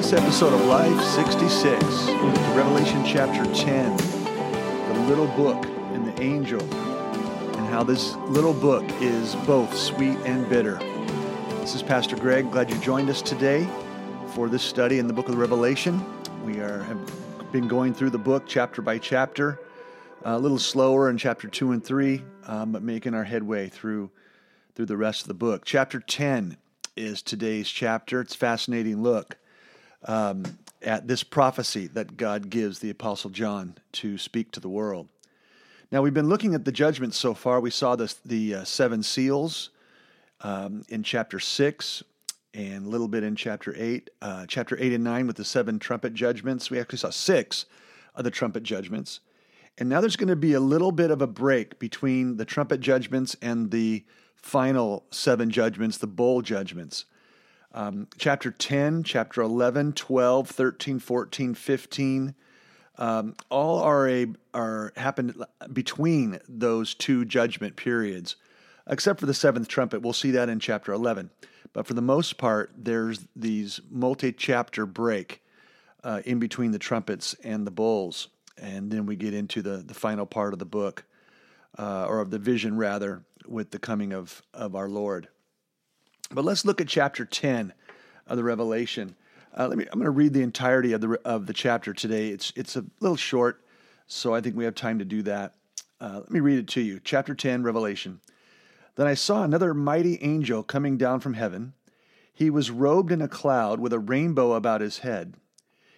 this episode of Life 66, Revelation chapter 10, the little book and the angel, and how this little book is both sweet and bitter. This is Pastor Greg. Glad you joined us today for this study in the book of Revelation. We are have been going through the book chapter by chapter, a little slower in chapter 2 and 3, um, but making our headway through through the rest of the book. Chapter 10 is today's chapter. It's a fascinating look um, at this prophecy that God gives the Apostle John to speak to the world. Now, we've been looking at the judgments so far. We saw the, the uh, seven seals um, in chapter 6 and a little bit in chapter 8. Uh, chapter 8 and 9 with the seven trumpet judgments. We actually saw six of the trumpet judgments. And now there's going to be a little bit of a break between the trumpet judgments and the final seven judgments, the bowl judgments. Um, chapter 10, chapter 11, 12, 13, 14, 15, um, all are a are happened between those two judgment periods, except for the seventh trumpet. We'll see that in chapter 11. But for the most part, there's these multi-chapter break uh, in between the trumpets and the bowls, and then we get into the the final part of the book, uh, or of the vision rather, with the coming of of our Lord. But let's look at chapter 10 of the Revelation. Uh, let me, I'm going to read the entirety of the, of the chapter today. It's, it's a little short, so I think we have time to do that. Uh, let me read it to you. Chapter 10, Revelation. Then I saw another mighty angel coming down from heaven. He was robed in a cloud with a rainbow about his head.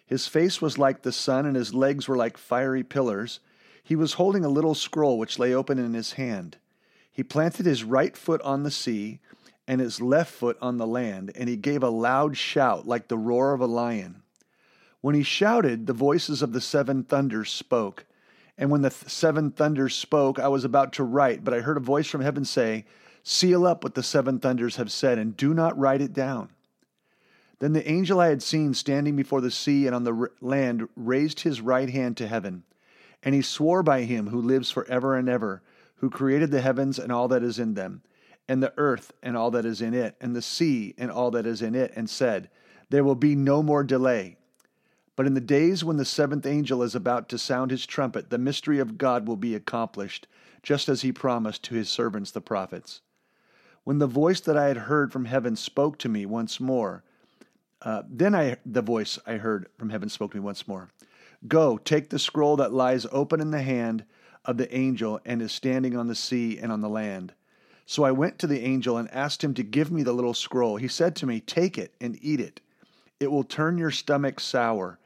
His face was like the sun, and his legs were like fiery pillars. He was holding a little scroll which lay open in his hand. He planted his right foot on the sea and his left foot on the land, and he gave a loud shout like the roar of a lion. When he shouted, the voices of the seven thunders spoke. And when the th- seven thunders spoke, I was about to write, but I heard a voice from heaven say, Seal up what the seven thunders have said, and do not write it down. Then the angel I had seen standing before the sea and on the r- land raised his right hand to heaven, and he swore by him who lives forever and ever, who created the heavens and all that is in them and the earth and all that is in it, and the sea and all that is in it, and said, There will be no more delay. But in the days when the seventh angel is about to sound his trumpet, the mystery of God will be accomplished, just as he promised to his servants the prophets. When the voice that I had heard from heaven spoke to me once more, uh, then I the voice I heard from heaven spoke to me once more. Go, take the scroll that lies open in the hand of the angel and is standing on the sea and on the land. So I went to the angel and asked him to give me the little scroll. He said to me, Take it and eat it. It will turn your stomach sour,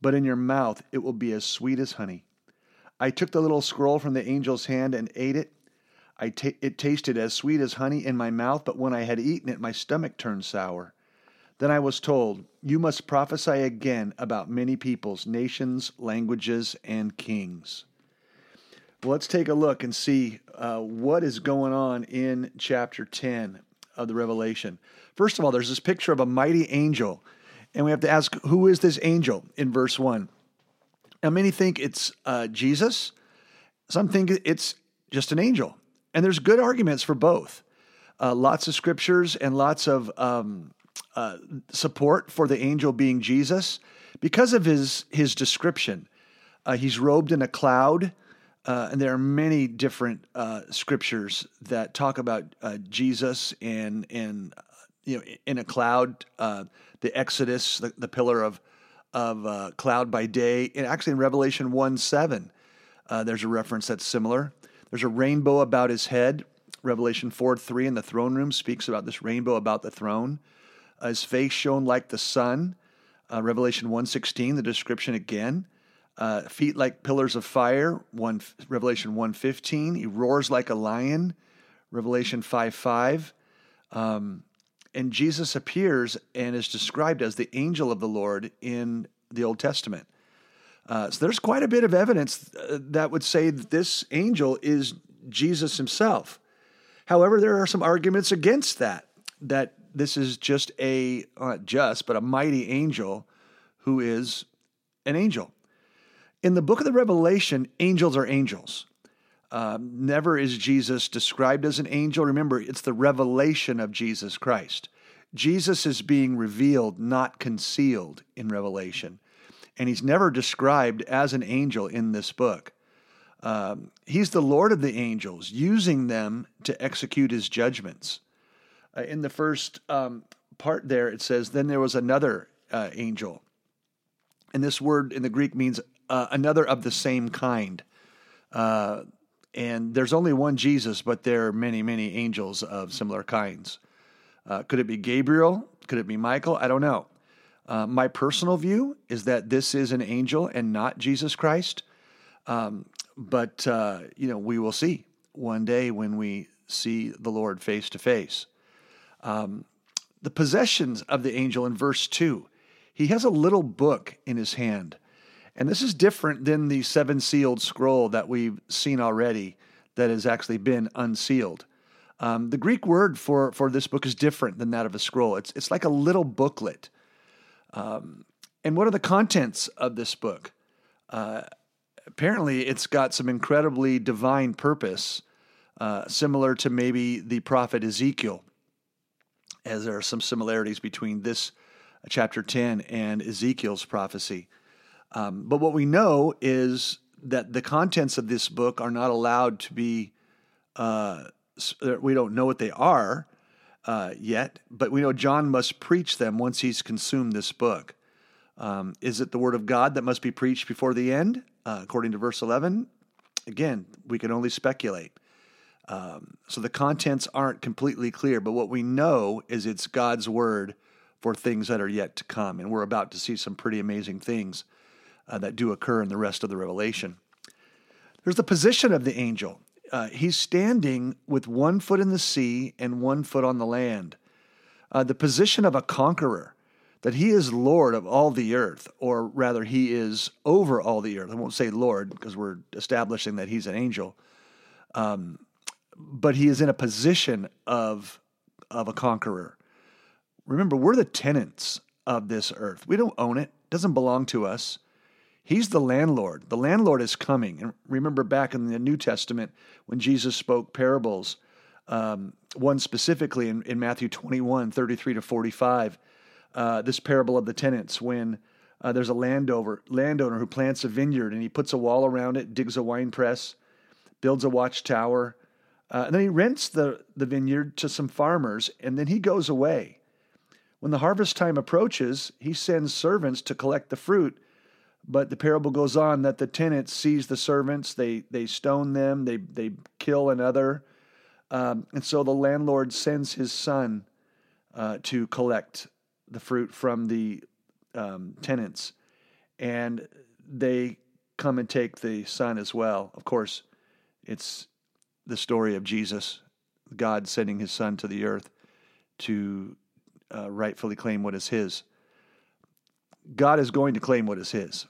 but in your mouth it will be as sweet as honey. I took the little scroll from the angel's hand and ate it. It tasted as sweet as honey in my mouth, but when I had eaten it, my stomach turned sour. Then I was told, You must prophesy again about many peoples, nations, languages, and kings. Well, let's take a look and see uh, what is going on in chapter 10 of the Revelation. First of all, there's this picture of a mighty angel, and we have to ask, who is this angel in verse 1? Now, many think it's uh, Jesus, some think it's just an angel. And there's good arguments for both. Uh, lots of scriptures and lots of um, uh, support for the angel being Jesus because of his, his description. Uh, he's robed in a cloud. Uh, and there are many different uh, scriptures that talk about uh, Jesus and and uh, you know in a cloud, uh, the Exodus, the, the, pillar of of uh, cloud by day, and actually in Revelation one seven, there's a reference that's similar. There's a rainbow about his head. Revelation four three in the throne room speaks about this rainbow about the throne. his face shone like the sun. Revelation one sixteen, the description again. Uh, feet like pillars of fire, one Revelation 1.15. He roars like a lion, Revelation 5 5. Um, and Jesus appears and is described as the angel of the Lord in the Old Testament. Uh, so there's quite a bit of evidence uh, that would say that this angel is Jesus himself. However, there are some arguments against that, that this is just a, not just, but a mighty angel who is an angel. In the book of the Revelation, angels are angels. Um, never is Jesus described as an angel. Remember, it's the revelation of Jesus Christ. Jesus is being revealed, not concealed in Revelation. And he's never described as an angel in this book. Um, he's the Lord of the angels, using them to execute his judgments. Uh, in the first um, part there, it says, Then there was another uh, angel. And this word in the Greek means uh, another of the same kind. Uh, and there's only one Jesus, but there are many, many angels of similar kinds. Uh, could it be Gabriel? Could it be Michael? I don't know. Uh, my personal view is that this is an angel and not Jesus Christ. Um, but, uh, you know, we will see one day when we see the Lord face to face. Um, the possessions of the angel in verse 2, he has a little book in his hand. And this is different than the seven sealed scroll that we've seen already that has actually been unsealed. Um, the Greek word for, for this book is different than that of a scroll. It's, it's like a little booklet. Um, and what are the contents of this book? Uh, apparently, it's got some incredibly divine purpose, uh, similar to maybe the prophet Ezekiel, as there are some similarities between this uh, chapter 10 and Ezekiel's prophecy. Um, but what we know is that the contents of this book are not allowed to be uh, we don't know what they are uh, yet, but we know John must preach them once he's consumed this book. Um, is it the word of God that must be preached before the end, uh, according to verse 11? Again, we can only speculate. Um, so the contents aren't completely clear, but what we know is it's God's word for things that are yet to come. And we're about to see some pretty amazing things uh, that do occur in the rest of the Revelation. There's the position of the angel uh, he's standing with one foot in the sea and one foot on the land. Uh, the position of a conqueror, that he is Lord of all the earth, or rather, he is over all the earth. I won't say Lord because we're establishing that he's an angel, um, but he is in a position of of a conqueror. Remember, we're the tenants of this earth. We don't own it; it doesn't belong to us. He's the landlord. The landlord is coming. And remember back in the New Testament when Jesus spoke parables, um, one specifically in, in, Matthew 21, 33 to 45, uh, this parable of the tenants when uh, there's a landowner, landowner who plants a vineyard and he puts a wall around it, digs a wine press, builds a watchtower, uh, and then he rents the, the vineyard to some farmers and then he goes away. When the harvest time approaches, he sends servants to collect the fruit but the parable goes on that the tenants seize the servants, they they stone them, they they kill another, um, and so the landlord sends his son uh, to collect the fruit from the um, tenants, and they come and take the son as well. Of course, it's the story of Jesus, God sending His Son to the earth to uh, rightfully claim what is His. God is going to claim what is his.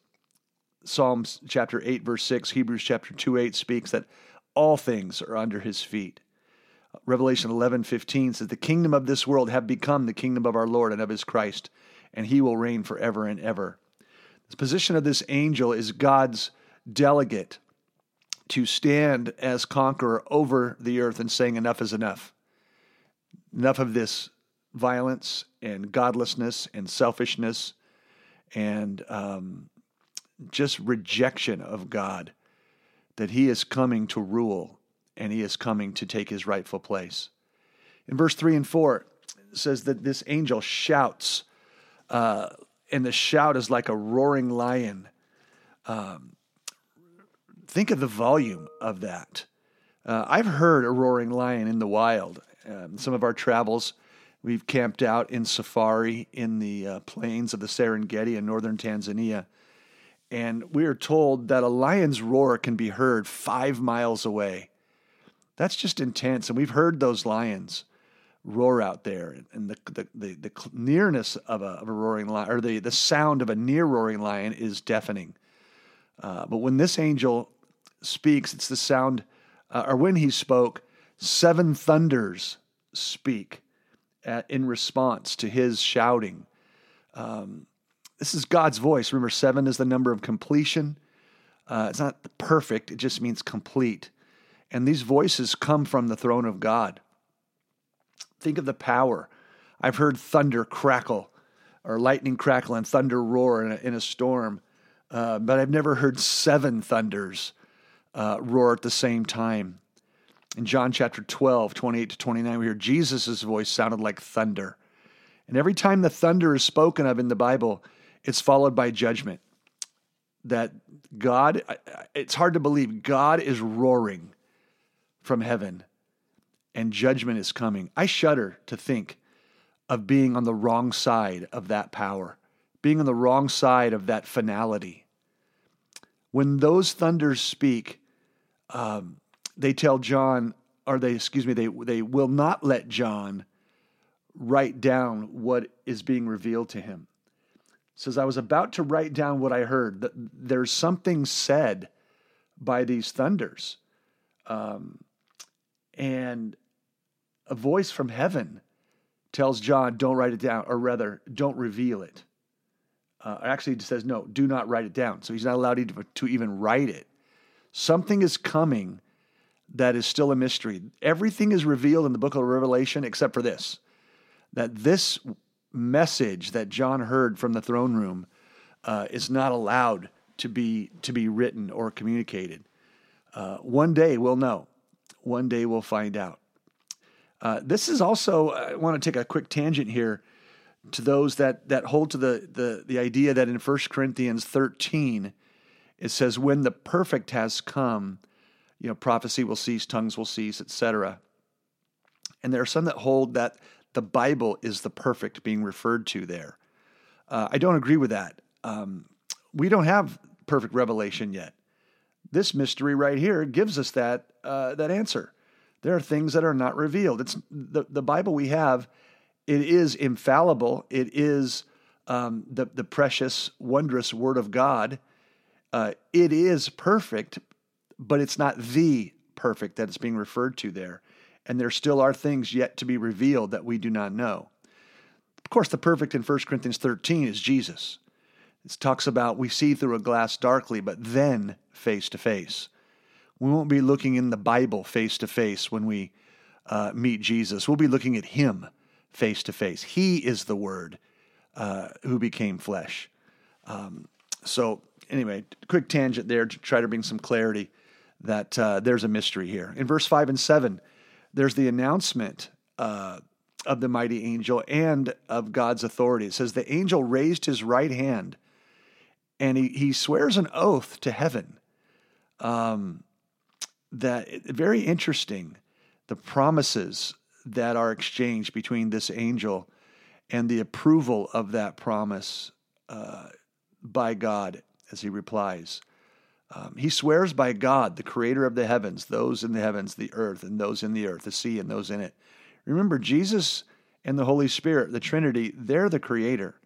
Psalms chapter 8, verse 6, Hebrews chapter 2, 8 speaks that all things are under his feet. Revelation 11, 15 says, The kingdom of this world have become the kingdom of our Lord and of his Christ, and he will reign forever and ever. The position of this angel is God's delegate to stand as conqueror over the earth and saying, Enough is enough. Enough of this violence and godlessness and selfishness and um, just rejection of God, that he is coming to rule and he is coming to take his rightful place. In verse 3 and 4, it says that this angel shouts, uh, and the shout is like a roaring lion. Um, think of the volume of that. Uh, I've heard a roaring lion in the wild. Um, some of our travels, we've camped out in safari in the uh, plains of the Serengeti in northern Tanzania. And we are told that a lion's roar can be heard five miles away. That's just intense. And we've heard those lions roar out there. And the, the, the, the nearness of a, of a roaring lion, or the, the sound of a near roaring lion, is deafening. Uh, but when this angel speaks, it's the sound, uh, or when he spoke, seven thunders speak at, in response to his shouting. Um, this is God's voice. Remember, seven is the number of completion. Uh, it's not perfect, it just means complete. And these voices come from the throne of God. Think of the power. I've heard thunder crackle or lightning crackle and thunder roar in a, in a storm, uh, but I've never heard seven thunders uh, roar at the same time. In John chapter 12, 28 to 29, we hear Jesus' voice sounded like thunder. And every time the thunder is spoken of in the Bible, it's followed by judgment. That God, it's hard to believe, God is roaring from heaven and judgment is coming. I shudder to think of being on the wrong side of that power, being on the wrong side of that finality. When those thunders speak, um, they tell John, or they, excuse me, they, they will not let John write down what is being revealed to him. It says, I was about to write down what I heard. That there's something said by these thunders. Um, and a voice from heaven tells John, don't write it down, or rather, don't reveal it. Uh, actually, it says, no, do not write it down. So he's not allowed to, to even write it. Something is coming that is still a mystery. Everything is revealed in the book of Revelation except for this that this message that John heard from the throne room uh, is not allowed to be, to be written or communicated. Uh, one day we'll know. One day we'll find out. Uh, this is also, I want to take a quick tangent here to those that, that hold to the, the, the idea that in 1 Corinthians 13, it says, when the perfect has come, you know, prophecy will cease, tongues will cease, etc. And there are some that hold that the Bible is the perfect being referred to there. Uh, I don't agree with that. Um, we don't have perfect revelation yet. This mystery right here gives us that uh, that answer. There are things that are not revealed. It's the, the Bible we have, it is infallible. It is um, the, the precious, wondrous Word of God. Uh, it is perfect, but it's not the perfect that is being referred to there. And there still are things yet to be revealed that we do not know. Of course, the perfect in 1 Corinthians 13 is Jesus. It talks about we see through a glass darkly, but then face to face. We won't be looking in the Bible face to face when we uh, meet Jesus. We'll be looking at Him face to face. He is the Word uh, who became flesh. Um, so, anyway, quick tangent there to try to bring some clarity that uh, there's a mystery here. In verse 5 and 7, there's the announcement uh, of the mighty angel and of God's authority. It says, The angel raised his right hand and he, he swears an oath to heaven. Um, that very interesting the promises that are exchanged between this angel and the approval of that promise uh, by God as he replies. Um, he swears by God, the creator of the heavens, those in the heavens, the earth, and those in the earth, the sea, and those in it. Remember, Jesus and the Holy Spirit, the Trinity, they're the creator.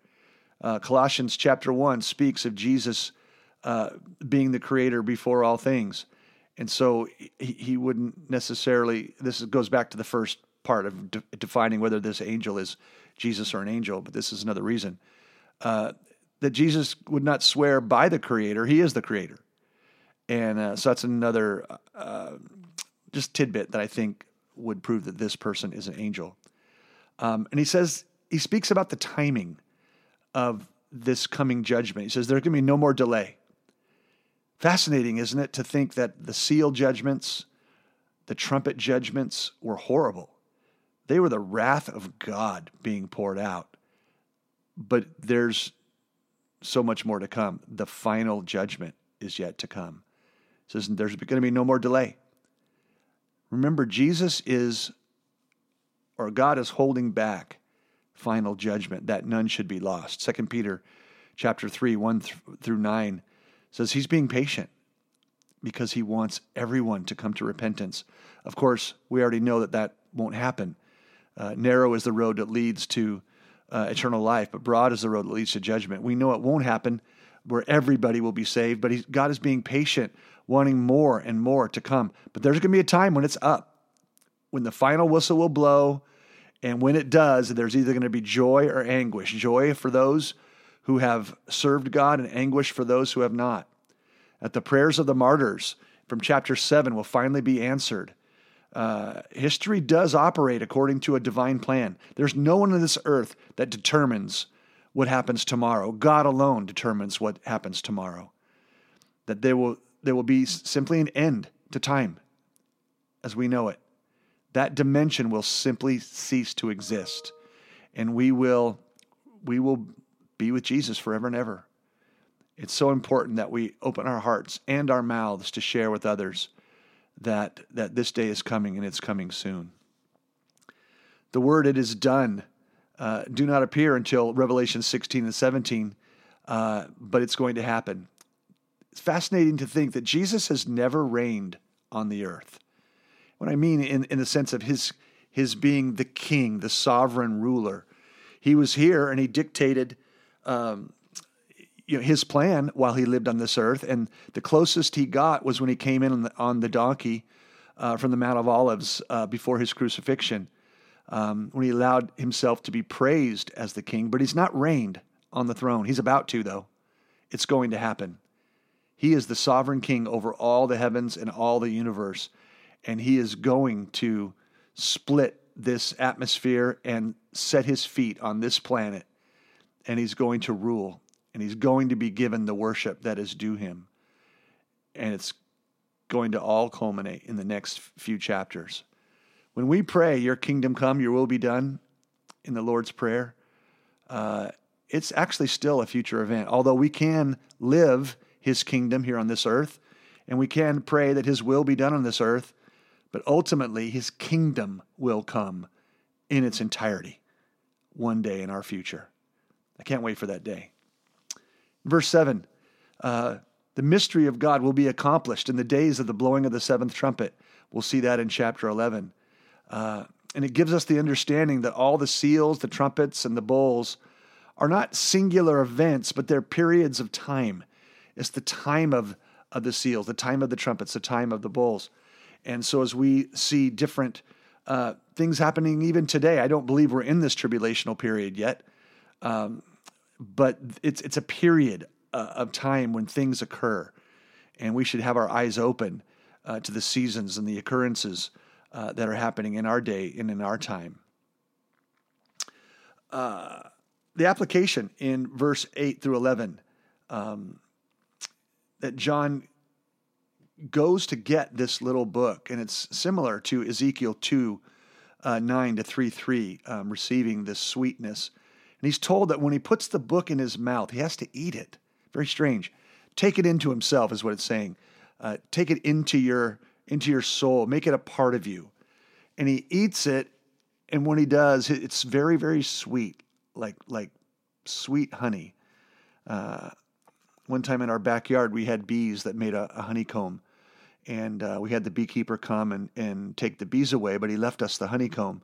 Uh, Colossians chapter 1 speaks of Jesus uh, being the creator before all things. And so he, he wouldn't necessarily, this goes back to the first part of de- defining whether this angel is Jesus or an angel, but this is another reason. Uh, that Jesus would not swear by the Creator, He is the Creator. And uh, so that's another uh, just tidbit that I think would prove that this person is an angel. Um, and he says, he speaks about the timing of this coming judgment. He says, there's going to be no more delay. Fascinating, isn't it, to think that the seal judgments, the trumpet judgments were horrible. They were the wrath of God being poured out. But there's so much more to come. The final judgment is yet to come. Says there's going to be no more delay. Remember, Jesus is, or God is holding back final judgment that none should be lost. Second Peter chapter 3, 1 through 9 says he's being patient because he wants everyone to come to repentance. Of course, we already know that that won't happen. Uh, narrow is the road that leads to uh, eternal life, but broad is the road that leads to judgment. We know it won't happen where everybody will be saved, but God is being patient, wanting more and more to come. But there's going to be a time when it's up, when the final whistle will blow. And when it does, there's either going to be joy or anguish. Joy for those who have served God and anguish for those who have not. That the prayers of the martyrs from chapter 7 will finally be answered. Uh, history does operate according to a divine plan. There's no one on this earth that determines what happens tomorrow. God alone determines what happens tomorrow. That there will there will be simply an end to time as we know it. That dimension will simply cease to exist and we will we will be with Jesus forever and ever. It's so important that we open our hearts and our mouths to share with others that that this day is coming and it's coming soon. The word "it is done" uh, do not appear until Revelation 16 and 17, uh, but it's going to happen. It's fascinating to think that Jesus has never reigned on the earth. What I mean in, in the sense of his his being the king, the sovereign ruler. He was here and he dictated um, you know, his plan while he lived on this earth. And the closest he got was when he came in on the, on the donkey uh, from the Mount of Olives uh, before his crucifixion, um, when he allowed himself to be praised as the king. But he's not reigned on the throne. He's about to, though. It's going to happen. He is the sovereign king over all the heavens and all the universe. And he is going to split this atmosphere and set his feet on this planet. And he's going to rule. And he's going to be given the worship that is due him. And it's going to all culminate in the next few chapters. When we pray, Your kingdom come, Your will be done in the Lord's Prayer, uh, it's actually still a future event. Although we can live His kingdom here on this earth, and we can pray that His will be done on this earth, but ultimately, his kingdom will come in its entirety one day in our future. I can't wait for that day. Verse 7 uh, The mystery of God will be accomplished in the days of the blowing of the seventh trumpet. We'll see that in chapter 11. Uh, and it gives us the understanding that all the seals, the trumpets, and the bowls are not singular events, but they're periods of time. It's the time of, of the seals, the time of the trumpets, the time of the bowls. And so, as we see different uh, things happening even today, I don't believe we're in this tribulational period yet, um, but it's it's a period uh, of time when things occur, and we should have our eyes open uh, to the seasons and the occurrences uh, that are happening in our day and in our time. Uh, the application in verse eight through eleven um, that John goes to get this little book, and it's similar to Ezekiel 2 uh, 9 to 3 3, um, receiving this sweetness. And he's told that when he puts the book in his mouth, he has to eat it. Very strange. Take it into himself, is what it's saying. Uh, take it into your into your soul, make it a part of you. And he eats it, and when he does, it's very, very sweet, like like sweet honey. Uh, one time in our backyard, we had bees that made a, a honeycomb, and uh, we had the beekeeper come and, and take the bees away, but he left us the honeycomb,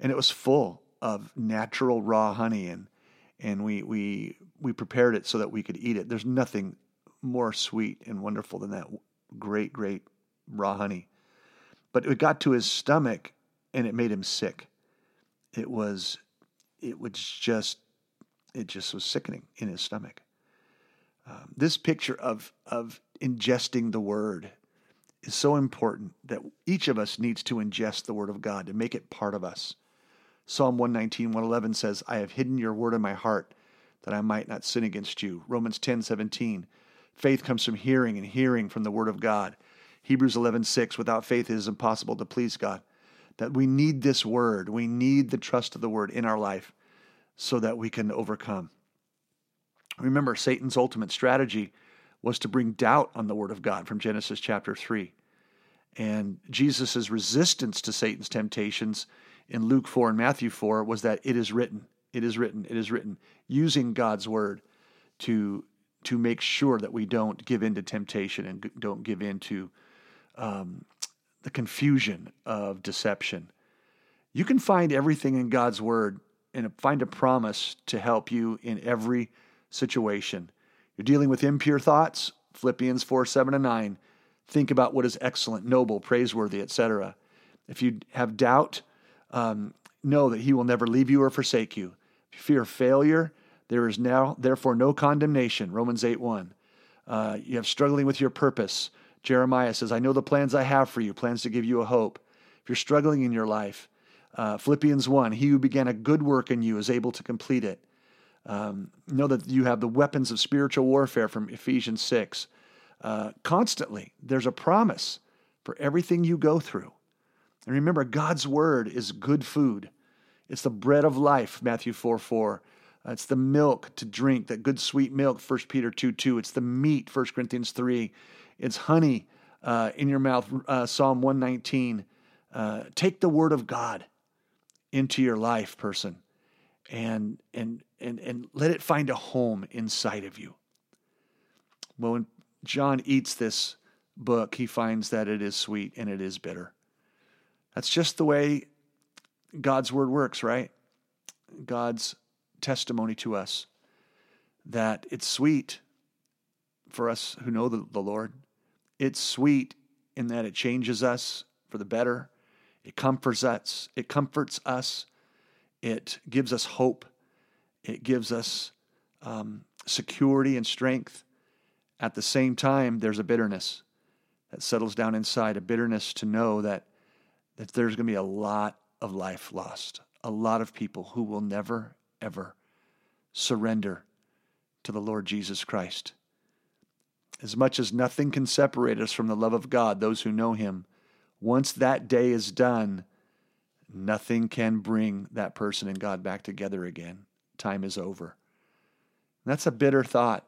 and it was full of natural raw honey, and and we we we prepared it so that we could eat it. There's nothing more sweet and wonderful than that great great raw honey, but it got to his stomach, and it made him sick. It was it was just it just was sickening in his stomach. Um, this picture of of ingesting the word is so important that each of us needs to ingest the Word of God to make it part of us. Psalm 119, 111 says, I have hidden your word in my heart that I might not sin against you. Romans 10, 17, faith comes from hearing and hearing from the Word of God. Hebrews 11:6 without faith it is impossible to please God. That we need this Word, we need the trust of the Word in our life so that we can overcome. Remember, Satan's ultimate strategy was to bring doubt on the Word of God from Genesis chapter 3. And Jesus' resistance to Satan's temptations in Luke 4 and Matthew 4 was that it is written, it is written, it is written, using God's Word to, to make sure that we don't give in to temptation and don't give in to um, the confusion of deception. You can find everything in God's Word and find a promise to help you in every situation. You're dealing with impure thoughts, Philippians 4 7 and 9. Think about what is excellent, noble, praiseworthy, etc. If you have doubt, um, know that He will never leave you or forsake you. If you fear failure, there is now, therefore, no condemnation. Romans 8 1. Uh, you have struggling with your purpose. Jeremiah says, I know the plans I have for you, plans to give you a hope. If you're struggling in your life, uh, Philippians 1 He who began a good work in you is able to complete it. Um, know that you have the weapons of spiritual warfare from Ephesians 6. Uh, constantly, there's a promise for everything you go through. And remember, God's word is good food. It's the bread of life, Matthew 4 4. Uh, it's the milk to drink, that good sweet milk, 1 Peter 2 2. It's the meat, 1 Corinthians 3. It's honey uh, in your mouth, uh, Psalm 119. Uh, take the word of God into your life, person, and, and, and, and let it find a home inside of you. Well, when John eats this book, he finds that it is sweet and it is bitter. That's just the way God's word works, right? God's testimony to us that it's sweet for us who know the, the Lord. It's sweet in that it changes us for the better. It comforts us. It comforts us. It gives us hope. It gives us um, security and strength. At the same time, there's a bitterness that settles down inside, a bitterness to know that, that there's going to be a lot of life lost, a lot of people who will never, ever surrender to the Lord Jesus Christ. As much as nothing can separate us from the love of God, those who know Him, once that day is done, nothing can bring that person and God back together again. Time is over. And that's a bitter thought.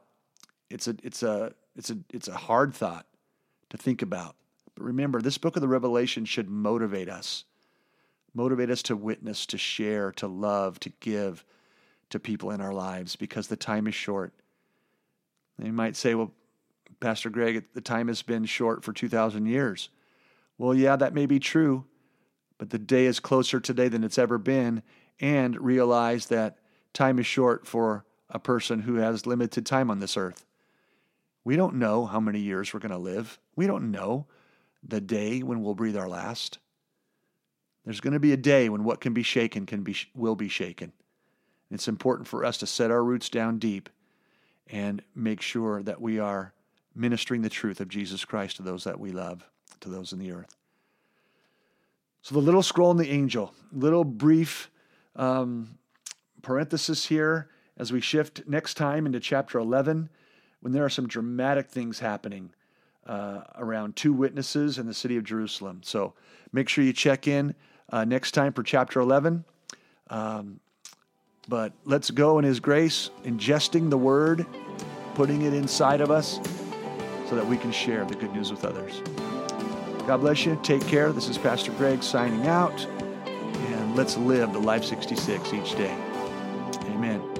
It's a it's a it's a it's a hard thought to think about. But remember, this book of the Revelation should motivate us. Motivate us to witness, to share, to love, to give to people in our lives because the time is short. They might say, well, Pastor Greg, the time has been short for 2,000 years. Well, yeah, that may be true, but the day is closer today than it's ever been. And realize that time is short for a person who has limited time on this earth. We don't know how many years we're going to live. We don't know the day when we'll breathe our last. There's going to be a day when what can be shaken can be will be shaken. It's important for us to set our roots down deep and make sure that we are ministering the truth of Jesus Christ to those that we love to those in the earth. So the little scroll and the angel, little brief um, parenthesis here as we shift next time into chapter 11 when there are some dramatic things happening uh, around two witnesses in the city of Jerusalem. So make sure you check in uh, next time for chapter 11. Um, but let's go in His grace, ingesting the word, putting it inside of us so that we can share the good news with others. God bless you. Take care. This is Pastor Greg signing out. And let's live the Life 66 each day. Amen.